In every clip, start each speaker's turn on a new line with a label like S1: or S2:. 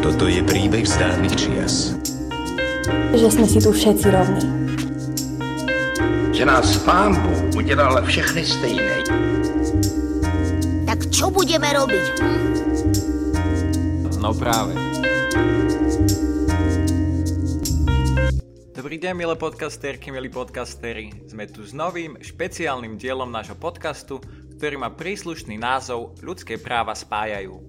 S1: Toto je príbeh z dávnych čias.
S2: Že sme si tu všetci rovní.
S3: Že nás pán Bůh udělal všechny stejné.
S4: Tak čo budeme robiť? Hm?
S5: No práve. Dobrý deň, milé podcasterky, milí podcastery. Sme tu s novým špeciálnym dielom nášho podcastu, ktorý má príslušný názov Ľudské práva spájajú.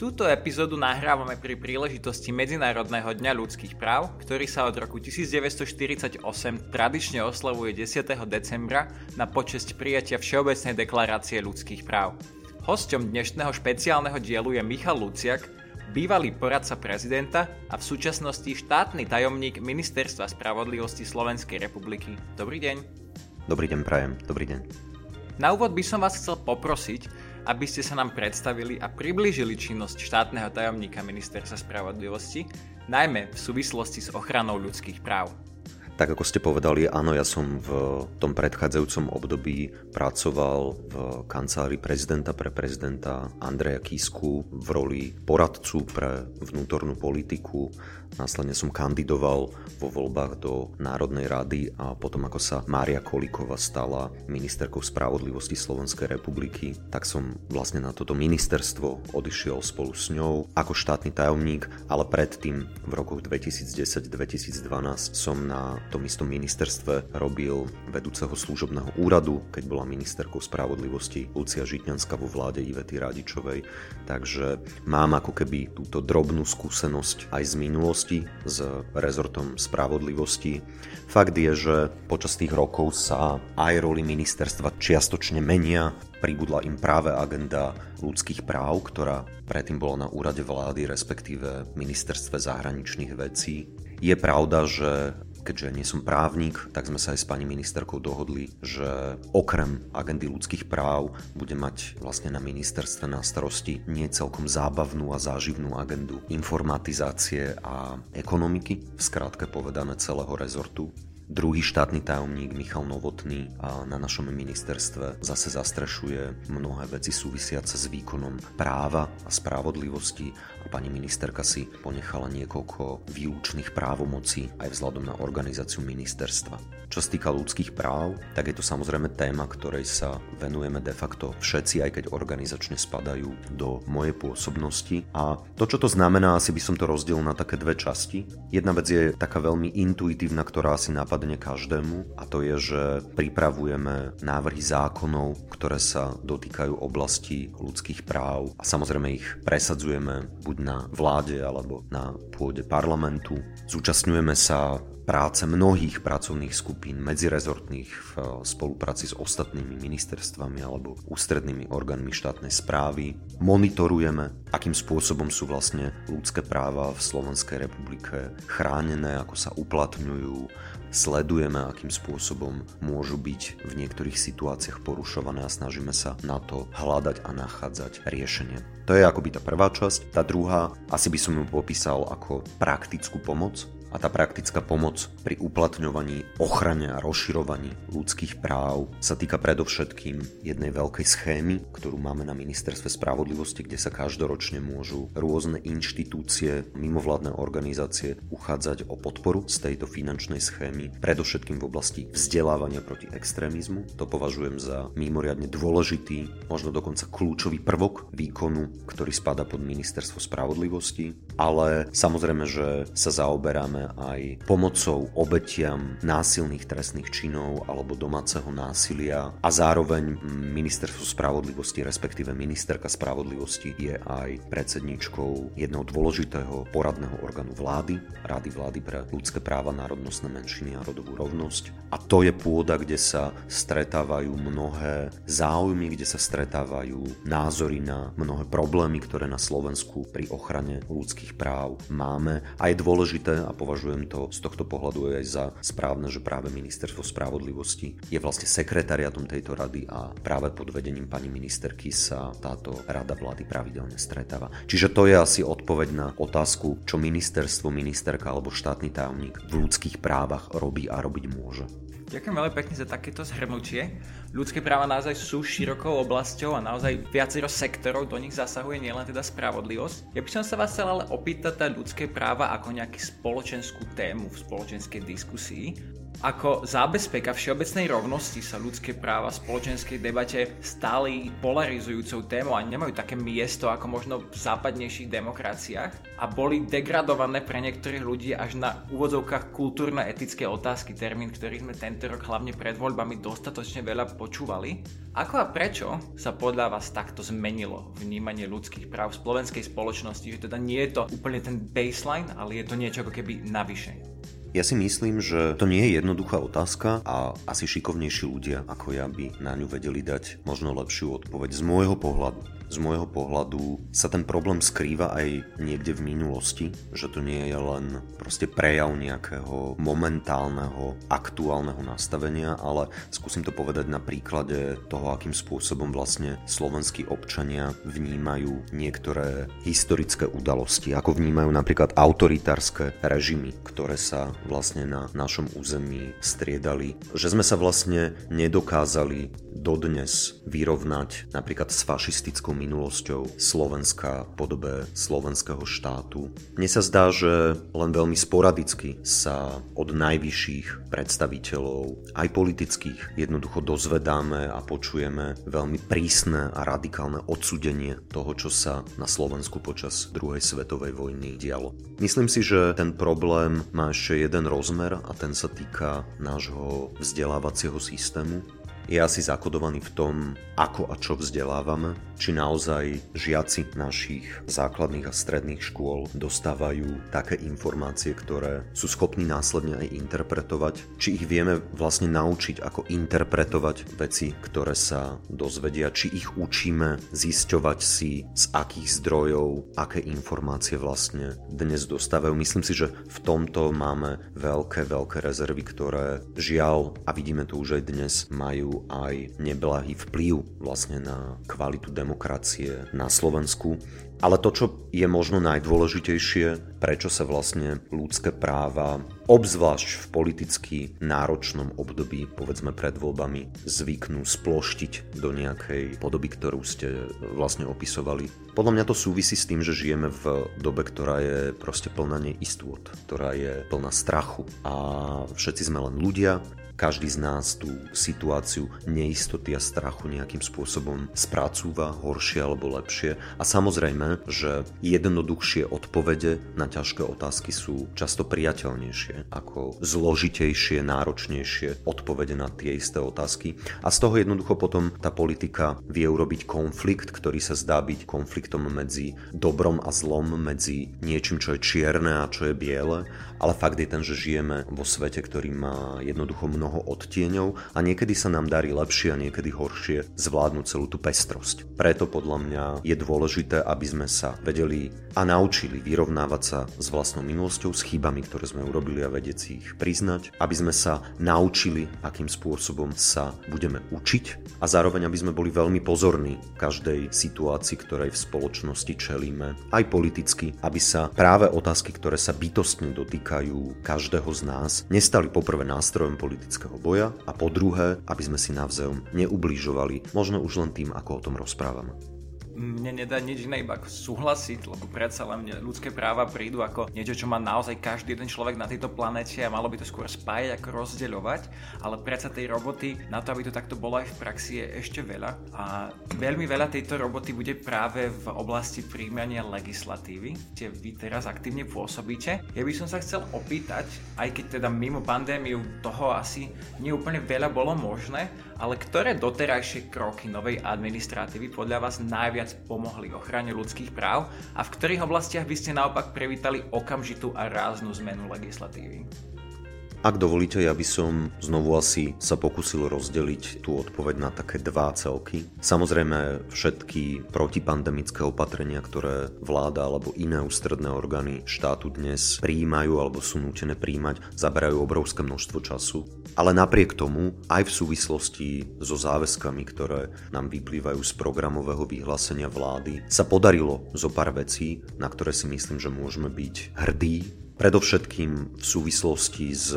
S5: Túto epizódu nahrávame pri príležitosti Medzinárodného dňa ľudských práv, ktorý sa od roku 1948 tradične oslavuje 10. decembra na počesť prijatia Všeobecnej deklarácie ľudských práv. Hosťom dnešného špeciálneho dielu je Michal Luciak, bývalý poradca prezidenta a v súčasnosti štátny tajomník Ministerstva spravodlivosti Slovenskej republiky. Dobrý deň.
S6: Dobrý deň, prajem. Dobrý deň.
S5: Na úvod by som vás chcel poprosiť, aby ste sa nám predstavili a priblížili činnosť štátneho tajomníka Ministerstva spravodlivosti, najmä v súvislosti s ochranou ľudských práv.
S6: Tak ako ste povedali, áno, ja som v tom predchádzajúcom období pracoval v kancelárii prezidenta pre prezidenta Andreja Kisku v roli poradcu pre vnútornú politiku Následne som kandidoval vo voľbách do Národnej rady a potom ako sa Mária Kolíková stala ministerkou spravodlivosti Slovenskej republiky, tak som vlastne na toto ministerstvo odišiel spolu s ňou ako štátny tajomník, ale predtým v rokoch 2010-2012 som na tom istom ministerstve robil vedúceho služobného úradu, keď bola ministerkou spravodlivosti Lucia Žitňanská vo vláde Ivety Radičovej. Takže mám ako keby túto drobnú skúsenosť aj z minulosti minulosti s rezortom spravodlivosti. Fakt je, že počas tých rokov sa aj roli ministerstva čiastočne menia. Pribudla im práve agenda ľudských práv, ktorá predtým bola na úrade vlády, respektíve ministerstve zahraničných vecí. Je pravda, že keďže nie som právnik, tak sme sa aj s pani ministerkou dohodli, že okrem agendy ľudských práv bude mať vlastne na ministerstve na starosti nie celkom zábavnú a záživnú agendu informatizácie a ekonomiky, v skratke povedané celého rezortu. Druhý štátny tajomník Michal Novotný na našom ministerstve zase zastrešuje mnohé veci súvisiace s výkonom práva a spravodlivosti a pani ministerka si ponechala niekoľko výlučných právomocí aj vzhľadom na organizáciu ministerstva. Čo sa týka ľudských práv, tak je to samozrejme téma, ktorej sa venujeme de facto všetci, aj keď organizačne spadajú do mojej pôsobnosti. A to, čo to znamená, asi by som to rozdelil na také dve časti. Jedna vec je taká veľmi intuitívna, ktorá asi napadá napadne každému a to je, že pripravujeme návrhy zákonov, ktoré sa dotýkajú oblasti ľudských práv a samozrejme ich presadzujeme buď na vláde alebo na pôde parlamentu. Zúčastňujeme sa práce mnohých pracovných skupín medzirezortných v spolupráci s ostatnými ministerstvami alebo ústrednými orgánmi štátnej správy. Monitorujeme, akým spôsobom sú vlastne ľudské práva v Slovenskej republike chránené, ako sa uplatňujú, sledujeme, akým spôsobom môžu byť v niektorých situáciách porušované a snažíme sa na to hľadať a nachádzať riešenie. To je akoby tá prvá časť. Tá druhá, asi by som ju popísal ako praktickú pomoc, a tá praktická pomoc pri uplatňovaní, ochrane a rozširovaní ľudských práv sa týka predovšetkým jednej veľkej schémy, ktorú máme na Ministerstve spravodlivosti, kde sa každoročne môžu rôzne inštitúcie, mimovládne organizácie uchádzať o podporu z tejto finančnej schémy, predovšetkým v oblasti vzdelávania proti extrémizmu. To považujem za mimoriadne dôležitý, možno dokonca kľúčový prvok výkonu, ktorý spada pod Ministerstvo spravodlivosti, ale samozrejme, že sa zaoberáme aj pomocou obetiam násilných trestných činov alebo domáceho násilia a zároveň ministerstvo spravodlivosti, respektíve ministerka spravodlivosti je aj predsedničkou jedného dôležitého poradného orgánu vlády, Rady vlády pre ľudské práva, národnostné menšiny a rodovú rovnosť. A to je pôda, kde sa stretávajú mnohé záujmy, kde sa stretávajú názory na mnohé problémy, ktoré na Slovensku pri ochrane ľudských práv máme. A je dôležité a považujem to z tohto pohľadu aj za správne, že práve Ministerstvo spravodlivosti je vlastne sekretariatom tejto rady a práve pod vedením pani ministerky sa táto rada vlády pravidelne stretáva. Čiže to je asi odpoveď na otázku, čo ministerstvo, ministerka alebo štátny tajomník v ľudských právach robí a robiť môže.
S5: Ďakujem veľmi pekne za takéto zhrnutie. Ľudské práva naozaj sú širokou oblasťou a naozaj viacero sektorov do nich zasahuje nielen teda spravodlivosť. Ja by som sa vás chcel ale opýtať tá ľudské práva ako nejakú spoločenskú tému v spoločenskej diskusii. Ako zábezpeka všeobecnej rovnosti sa ľudské práva v spoločenskej debate stali polarizujúcou témou a nemajú také miesto ako možno v západnejších demokraciách a boli degradované pre niektorých ľudí až na úvodzovkách kultúrne-etické otázky, termín, ktorý sme tento rok hlavne pred voľbami dostatočne veľa počúvali. Ako a prečo sa podľa vás takto zmenilo vnímanie ľudských práv v slovenskej spoločnosti, že teda nie je to úplne ten baseline, ale je to niečo ako keby navyše?
S6: Ja si myslím, že to nie je jednoduchá otázka a asi šikovnejší ľudia ako ja by na ňu vedeli dať možno lepšiu odpoveď z môjho pohľadu z môjho pohľadu sa ten problém skrýva aj niekde v minulosti, že to nie je len proste prejav nejakého momentálneho, aktuálneho nastavenia, ale skúsim to povedať na príklade toho, akým spôsobom vlastne slovenskí občania vnímajú niektoré historické udalosti, ako vnímajú napríklad autoritárske režimy, ktoré sa vlastne na našom území striedali. Že sme sa vlastne nedokázali dodnes vyrovnať napríklad s fašistickou minulosťou Slovenska v podobe slovenského štátu. Mne sa zdá, že len veľmi sporadicky sa od najvyšších predstaviteľov, aj politických, jednoducho dozvedáme a počujeme veľmi prísne a radikálne odsudenie toho, čo sa na Slovensku počas druhej svetovej vojny dialo. Myslím si, že ten problém má ešte jeden rozmer a ten sa týka nášho vzdelávacieho systému je asi zakodovaný v tom, ako a čo vzdelávame, či naozaj žiaci našich základných a stredných škôl dostávajú také informácie, ktoré sú schopní následne aj interpretovať, či ich vieme vlastne naučiť, ako interpretovať veci, ktoré sa dozvedia, či ich učíme zisťovať si, z akých zdrojov, aké informácie vlastne dnes dostávajú. Myslím si, že v tomto máme veľké, veľké rezervy, ktoré žiaľ, a vidíme to už aj dnes, majú aj neblahý vplyv vlastne na kvalitu demokracie na Slovensku. Ale to, čo je možno najdôležitejšie, prečo sa vlastne ľudské práva, obzvlášť v politicky náročnom období, povedzme pred voľbami, zvyknú sploštiť do nejakej podoby, ktorú ste vlastne opisovali. Podľa mňa to súvisí s tým, že žijeme v dobe, ktorá je proste plná neistôt, ktorá je plná strachu a všetci sme len ľudia, každý z nás tú situáciu neistoty a strachu nejakým spôsobom spracúva horšie alebo lepšie. A samozrejme, že jednoduchšie odpovede na ťažké otázky sú často priateľnejšie ako zložitejšie, náročnejšie odpovede na tie isté otázky. A z toho jednoducho potom tá politika vie urobiť konflikt, ktorý sa zdá byť konfliktom medzi dobrom a zlom, medzi niečím, čo je čierne a čo je biele. Ale fakt je ten, že žijeme vo svete, ktorý má jednoducho mnoho mnoho odtieňov a niekedy sa nám darí lepšie a niekedy horšie zvládnuť celú tú pestrosť. Preto podľa mňa je dôležité, aby sme sa vedeli a naučili vyrovnávať sa s vlastnou minulosťou, s chybami, ktoré sme urobili a vedieť si ich priznať, aby sme sa naučili, akým spôsobom sa budeme učiť a zároveň, aby sme boli veľmi pozorní každej situácii, ktorej v spoločnosti čelíme, aj politicky, aby sa práve otázky, ktoré sa bytostne dotýkajú každého z nás, nestali poprvé nástrojom politického politického boja a po druhé, aby sme si navzájom neublížovali, možno už len tým, ako o tom rozprávame
S5: mne nedá nič iné iba súhlasiť, lebo predsa len ľudské práva prídu ako niečo, čo má naozaj každý jeden človek na tejto planete a malo by to skôr spájať ako rozdeľovať, ale predsa tej roboty na to, aby to takto bolo aj v praxi je ešte veľa a veľmi veľa tejto roboty bude práve v oblasti príjmania legislatívy, kde vy teraz aktívne pôsobíte. Ja by som sa chcel opýtať, aj keď teda mimo pandémiu toho asi nie úplne veľa bolo možné, ale ktoré doterajšie kroky novej administratívy podľa vás najviac pomohli ochrane ľudských práv a v ktorých oblastiach by ste naopak privítali okamžitú a ráznu zmenu legislatívy?
S6: Ak dovolíte, ja by som znovu asi sa pokusil rozdeliť tú odpoveď na také dva celky. Samozrejme, všetky protipandemické opatrenia, ktoré vláda alebo iné ústredné orgány štátu dnes prijímajú alebo sú nútené príjmať, zaberajú obrovské množstvo času. Ale napriek tomu, aj v súvislosti so záväzkami, ktoré nám vyplývajú z programového vyhlásenia vlády, sa podarilo zo pár vecí, na ktoré si myslím, že môžeme byť hrdí Predovšetkým v súvislosti s,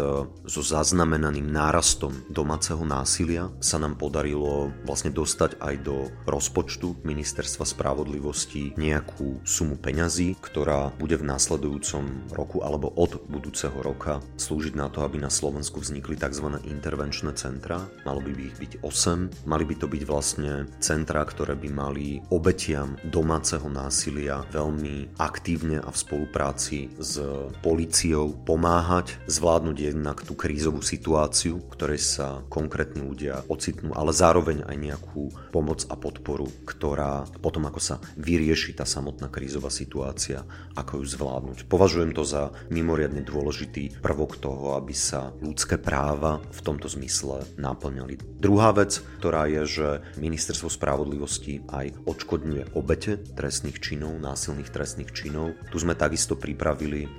S6: so zaznamenaným nárastom domáceho násilia sa nám podarilo vlastne dostať aj do rozpočtu Ministerstva spravodlivosti nejakú sumu peňazí, ktorá bude v následujúcom roku alebo od budúceho roka slúžiť na to, aby na Slovensku vznikli tzv. intervenčné centra. Malo by ich byť 8. Mali by to byť vlastne centra, ktoré by mali obetiam domáceho násilia veľmi aktívne a v spolupráci s políciou pomáhať zvládnuť jednak tú krízovú situáciu, ktorej sa konkrétni ľudia ocitnú, ale zároveň aj nejakú pomoc a podporu, ktorá potom ako sa vyrieši tá samotná krízová situácia, ako ju zvládnuť. Považujem to za mimoriadne dôležitý prvok toho, aby sa ľudské práva v tomto zmysle naplňali. Druhá vec, ktorá je, že Ministerstvo spravodlivosti aj odškodňuje obete trestných činov, násilných trestných činov. Tu sme takisto pripravili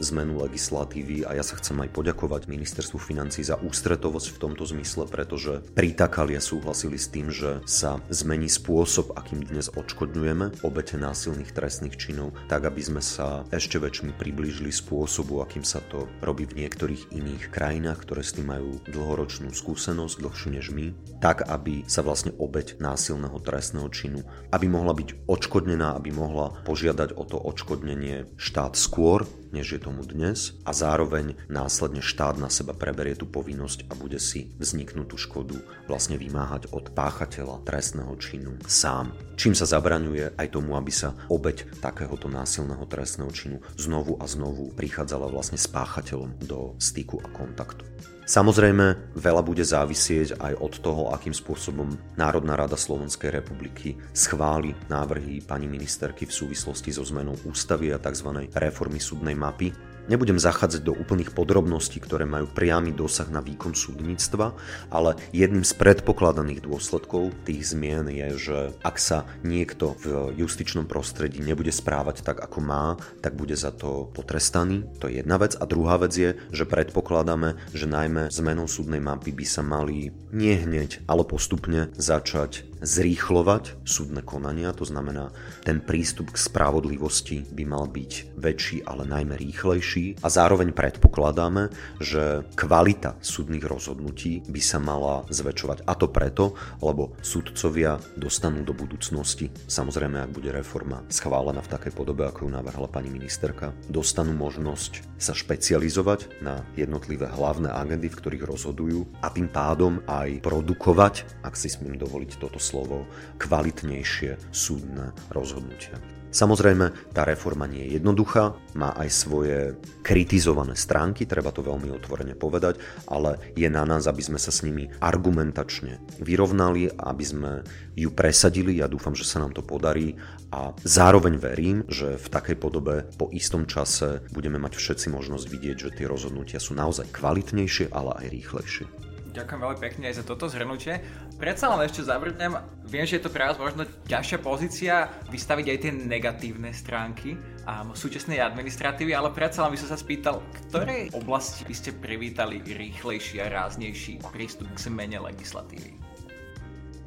S6: legislatívy a ja sa chcem aj poďakovať ministerstvu financí za ústretovosť v tomto zmysle, pretože pritakali súhlasili s tým, že sa zmení spôsob, akým dnes odškodňujeme obete násilných trestných činov, tak aby sme sa ešte väčšmi priblížili spôsobu, akým sa to robí v niektorých iných krajinách, ktoré s tým majú dlhoročnú skúsenosť, dlhšiu než my, tak aby sa vlastne obeť násilného trestného činu, aby mohla byť odškodnená, aby mohla požiadať o to odškodnenie štát skôr, než je tomu dnes a zároveň následne štát na seba preberie tú povinnosť a bude si vzniknutú škodu vlastne vymáhať od páchateľa trestného činu sám. Čím sa zabraňuje aj tomu, aby sa obeď takéhoto násilného trestného činu znovu a znovu prichádzala vlastne s páchateľom do styku a kontaktu. Samozrejme, veľa bude závisieť aj od toho, akým spôsobom Národná rada Slovenskej republiky schváli návrhy pani ministerky v súvislosti so zmenou ústavy a tzv. reformy súdnej mapy, Nebudem zachádzať do úplných podrobností, ktoré majú priamy dosah na výkon súdnictva, ale jedným z predpokladaných dôsledkov tých zmien je, že ak sa niekto v justičnom prostredí nebude správať tak, ako má, tak bude za to potrestaný. To je jedna vec. A druhá vec je, že predpokladáme, že najmä zmenou súdnej mapy by sa mali nie hneď, ale postupne začať zrýchlovať súdne konania, to znamená, ten prístup k spravodlivosti by mal byť väčší, ale najmä rýchlejší a zároveň predpokladáme, že kvalita súdnych rozhodnutí by sa mala zväčšovať. A to preto, lebo súdcovia dostanú do budúcnosti, samozrejme ak bude reforma schválená v takej podobe, ako ju navrhla pani ministerka, dostanú možnosť sa špecializovať na jednotlivé hlavné agendy, v ktorých rozhodujú a tým pádom aj produkovať, ak si smiem dovoliť toto slovo, kvalitnejšie súdne rozhodnutia. Samozrejme, tá reforma nie je jednoduchá, má aj svoje kritizované stránky, treba to veľmi otvorene povedať, ale je na nás, aby sme sa s nimi argumentačne vyrovnali, aby sme ju presadili, ja dúfam, že sa nám to podarí a zároveň verím, že v takej podobe po istom čase budeme mať všetci možnosť vidieť, že tie rozhodnutia sú naozaj kvalitnejšie, ale aj rýchlejšie.
S5: Ďakujem veľmi pekne aj za toto zhrnutie. Predsa len ešte zavrtnem, viem, že je to pre vás možno ťažšia pozícia vystaviť aj tie negatívne stránky a súčasnej administratívy, ale predsa len by som sa spýtal, ktorej oblasti by ste privítali rýchlejší a ráznejší prístup k zmene legislatívy?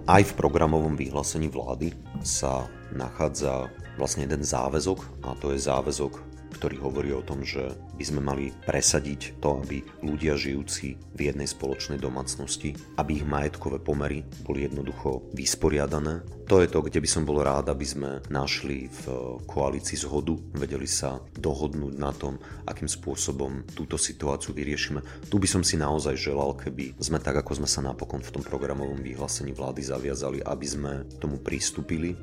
S6: Aj v programovom vyhlásení vlády sa nachádza vlastne jeden záväzok a to je záväzok ktorý hovorí o tom, že by sme mali presadiť to, aby ľudia žijúci v jednej spoločnej domácnosti, aby ich majetkové pomery boli jednoducho vysporiadané. To je to, kde by som bol rád, aby sme našli v koalícii zhodu, vedeli sa dohodnúť na tom, akým spôsobom túto situáciu vyriešime. Tu by som si naozaj želal, keby sme tak, ako sme sa napokon v tom programovom vyhlásení vlády zaviazali, aby sme tomu pristúpili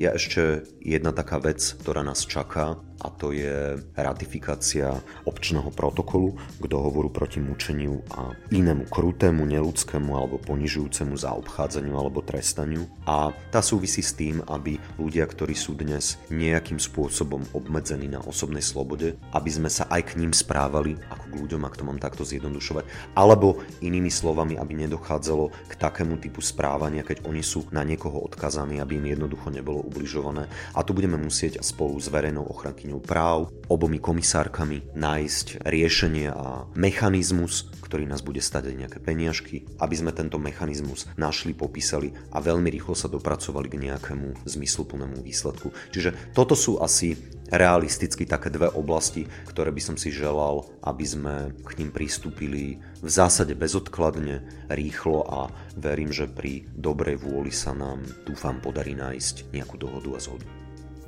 S6: je ešte jedna taká vec, ktorá nás čaká a to je ratifikácia občného protokolu k dohovoru proti mučeniu a inému krutému, neludskému alebo ponižujúcemu zaobchádzaniu alebo trestaniu. A tá súvisí s tým, aby ľudia, ktorí sú dnes nejakým spôsobom obmedzení na osobnej slobode, aby sme sa aj k ním správali ako k ľuďom, ak to mám takto zjednodušovať, alebo inými slovami, aby nedochádzalo k takému typu správania, keď oni sú na niekoho odkazaní, aby im jednoducho nebolo ubližované. A tu budeme musieť spolu s verejnou ochrankyňou práv, obomi komisárkami nájsť riešenie a mechanizmus, ktorý nás bude stať aj nejaké peniažky, aby sme tento mechanizmus našli, popísali a veľmi rýchlo sa dopracovali k nejakému zmysluplnému výsledku. Čiže toto sú asi realisticky také dve oblasti, ktoré by som si želal, aby sme k ním pristúpili v zásade bezodkladne, rýchlo a verím, že pri dobrej vôli sa nám, dúfam, podarí nájsť nejakú dohodu a zhodu.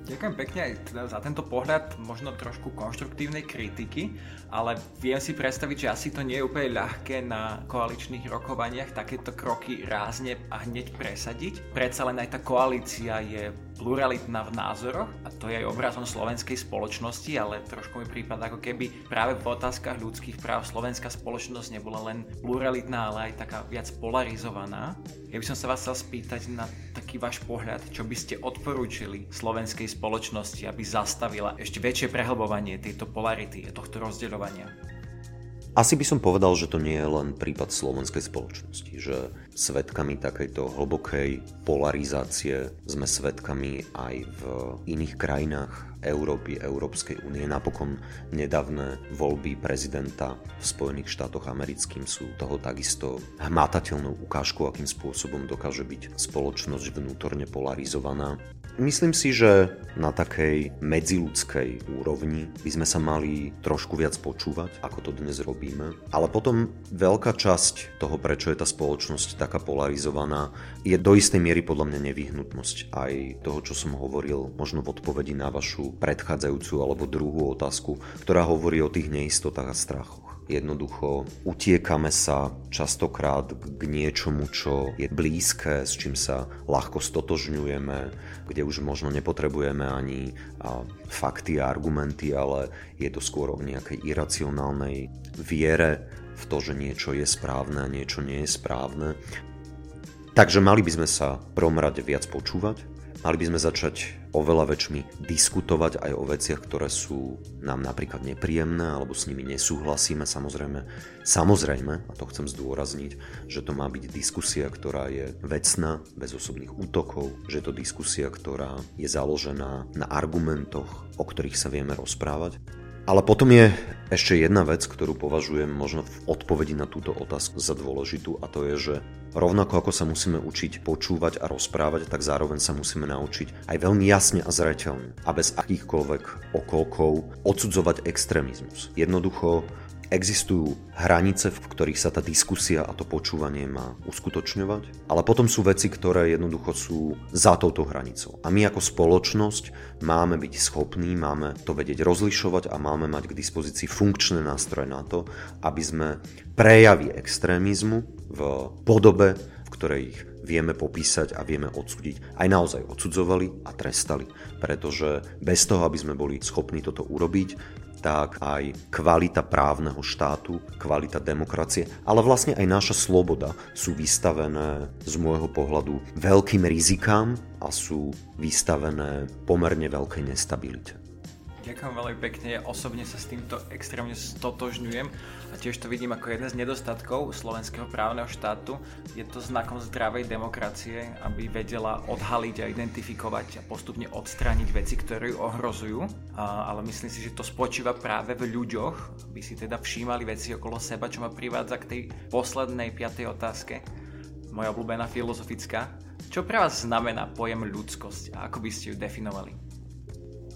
S5: Ďakujem pekne aj teda za tento pohľad, možno trošku konštruktívnej kritiky, ale viem si predstaviť, že asi to nie je úplne ľahké na koaličných rokovaniach takéto kroky rázne a hneď presadiť. Predsa len aj tá koalícia je pluralitná v názoroch a to je aj obrazom slovenskej spoločnosti, ale trošku mi prípada ako keby práve v otázkach ľudských práv slovenská spoločnosť nebola len pluralitná, ale aj taká viac polarizovaná. Ja by som sa vás chcel spýtať na taký váš pohľad, čo by ste odporúčili slovenskej spoločnosti, aby zastavila ešte väčšie prehlbovanie tejto polarity tohto rozdeľovania.
S6: Asi by som povedal, že to nie je len prípad slovenskej spoločnosti, že svetkami takejto hlbokej polarizácie sme svetkami aj v iných krajinách Európy, Európskej únie. Napokon nedávne voľby prezidenta v Spojených štátoch americkým sú toho takisto hmatateľnou ukážkou, akým spôsobom dokáže byť spoločnosť vnútorne polarizovaná. Myslím si, že na takej medziludskej úrovni by sme sa mali trošku viac počúvať, ako to dnes robíme. Ale potom veľká časť toho, prečo je tá spoločnosť taká polarizovaná, je do istej miery podľa mňa nevyhnutnosť aj toho, čo som hovoril možno v odpovedi na vašu predchádzajúcu alebo druhú otázku, ktorá hovorí o tých neistotách a strachoch. Jednoducho utiekame sa častokrát k niečomu, čo je blízke, s čím sa ľahko stotožňujeme, kde už možno nepotrebujeme ani fakty a argumenty, ale je to skôr o nejakej iracionálnej viere v to, že niečo je správne a niečo nie je správne. Takže mali by sme sa prvom rade viac počúvať, Mali by sme začať oveľa väčšmi diskutovať aj o veciach, ktoré sú nám napríklad nepríjemné alebo s nimi nesúhlasíme. Samozrejme, samozrejme, a to chcem zdôrazniť, že to má byť diskusia, ktorá je vecná, bez osobných útokov, že je to diskusia, ktorá je založená na argumentoch, o ktorých sa vieme rozprávať. Ale potom je ešte jedna vec, ktorú považujem možno v odpovedi na túto otázku za dôležitú a to je, že rovnako ako sa musíme učiť počúvať a rozprávať, tak zároveň sa musíme naučiť aj veľmi jasne a zreteľne a bez akýchkoľvek okolkov odsudzovať extrémizmus. Jednoducho Existujú hranice, v ktorých sa tá diskusia a to počúvanie má uskutočňovať, ale potom sú veci, ktoré jednoducho sú za touto hranicou. A my ako spoločnosť máme byť schopní, máme to vedieť rozlišovať a máme mať k dispozícii funkčné nástroje na to, aby sme prejavy extrémizmu v podobe, v ktorej ich vieme popísať a vieme odsúdiť, aj naozaj odsudzovali a trestali. Pretože bez toho, aby sme boli schopní toto urobiť, tak aj kvalita právneho štátu, kvalita demokracie, ale vlastne aj naša sloboda sú vystavené z môjho pohľadu veľkým rizikám a sú vystavené pomerne veľkej nestabilite.
S5: Ďakujem veľmi pekne, osobne sa s týmto extrémne stotožňujem a tiež to vidím ako jeden z nedostatkov slovenského právneho štátu. Je to znakom zdravej demokracie, aby vedela odhaliť a identifikovať a postupne odstrániť veci, ktoré ju ohrozujú, a, ale myslím si, že to spočíva práve v ľuďoch, aby si teda všímali veci okolo seba, čo ma privádza k tej poslednej piatej otázke, moja obľúbená filozofická. Čo pre vás znamená pojem ľudskosť a ako by ste ju definovali?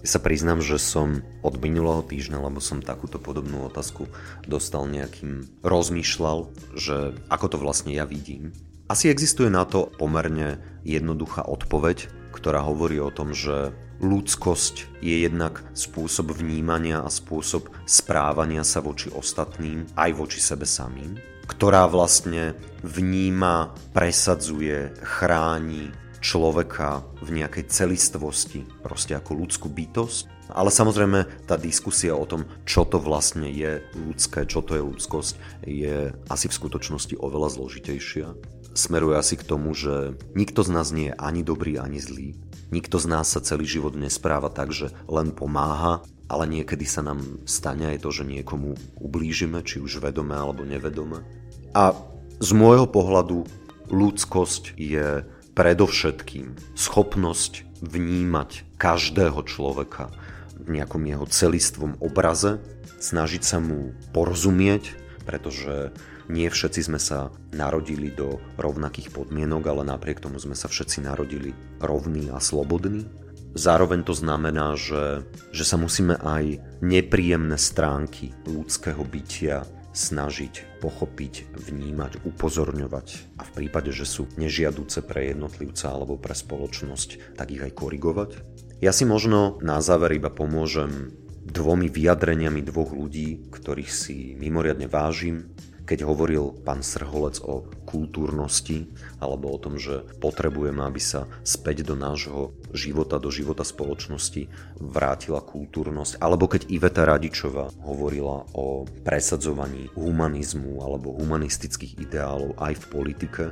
S6: Ja sa priznám, že som od minulého týždňa, lebo som takúto podobnú otázku dostal nejakým rozmýšľal, že ako to vlastne ja vidím. Asi existuje na to pomerne jednoduchá odpoveď, ktorá hovorí o tom, že ľudskosť je jednak spôsob vnímania a spôsob správania sa voči ostatným, aj voči sebe samým, ktorá vlastne vníma, presadzuje, chráni, človeka v nejakej celistvosti, proste ako ľudskú bytosť. Ale samozrejme tá diskusia o tom, čo to vlastne je ľudské, čo to je ľudskosť, je asi v skutočnosti oveľa zložitejšia. Smeruje asi k tomu, že nikto z nás nie je ani dobrý, ani zlý. Nikto z nás sa celý život nespráva tak, že len pomáha, ale niekedy sa nám stane aj to, že niekomu ublížime, či už vedome alebo nevedome. A z môjho pohľadu ľudskosť je predovšetkým schopnosť vnímať každého človeka v nejakom jeho celistvom obraze, snažiť sa mu porozumieť, pretože nie všetci sme sa narodili do rovnakých podmienok, ale napriek tomu sme sa všetci narodili rovní a slobodní. zároveň to znamená, že, že sa musíme aj nepríjemné stránky ľudského bytia snažiť pochopiť, vnímať, upozorňovať a v prípade, že sú nežiaduce pre jednotlivca alebo pre spoločnosť, tak ich aj korigovať. Ja si možno na záver iba pomôžem dvomi vyjadreniami dvoch ľudí, ktorých si mimoriadne vážim keď hovoril pán Srholec o kultúrnosti alebo o tom, že potrebujeme, aby sa späť do nášho života, do života spoločnosti vrátila kultúrnosť, alebo keď Iveta Radičová hovorila o presadzovaní humanizmu alebo humanistických ideálov aj v politike,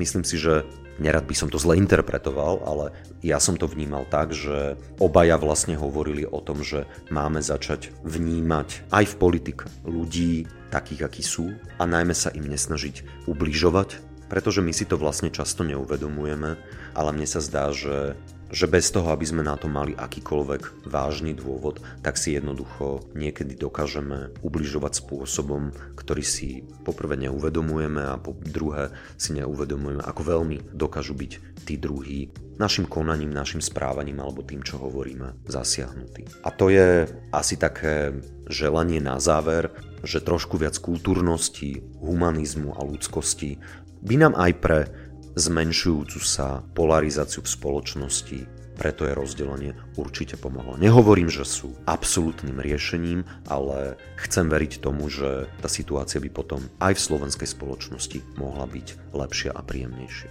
S6: myslím si, že nerad by som to zle interpretoval, ale ja som to vnímal tak, že obaja vlastne hovorili o tom, že máme začať vnímať aj v politike ľudí takých, akí sú a najmä sa im nesnažiť ubližovať, pretože my si to vlastne často neuvedomujeme, ale mne sa zdá, že že bez toho, aby sme na to mali akýkoľvek vážny dôvod, tak si jednoducho niekedy dokážeme ubližovať spôsobom, ktorý si poprvé neuvedomujeme a po druhé si neuvedomujeme, ako veľmi dokážu byť tí druhí našim konaním, našim správaním alebo tým, čo hovoríme, zasiahnutí. A to je asi také želanie na záver, že trošku viac kultúrnosti, humanizmu a ľudskosti by nám aj pre zmenšujúcu sa polarizáciu v spoločnosti, preto je rozdelenie určite pomohlo. Nehovorím, že sú absolútnym riešením, ale chcem veriť tomu, že tá situácia by potom aj v slovenskej spoločnosti mohla byť lepšia a príjemnejšia.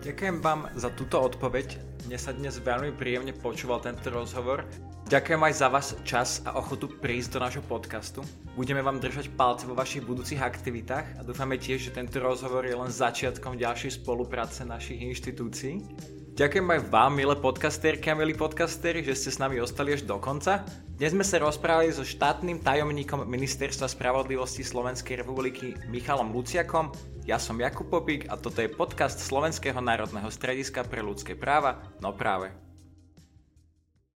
S5: Ďakujem vám za túto odpoveď. Mne sa dnes veľmi príjemne počúval tento rozhovor. Ďakujem aj za vás čas a ochotu prísť do nášho podcastu. Budeme vám držať palce vo vašich budúcich aktivitách a dúfame tiež, že tento rozhovor je len začiatkom ďalšej spolupráce našich inštitúcií. Ďakujem aj vám, milé podcasterky a milí podcasteri, že ste s nami ostali až do konca. Dnes sme sa rozprávali so štátnym tajomníkom Ministerstva spravodlivosti Slovenskej republiky Michalom Luciakom. Ja som Jakub Popík a toto je podcast Slovenského národného strediska pre ľudské práva, no práve.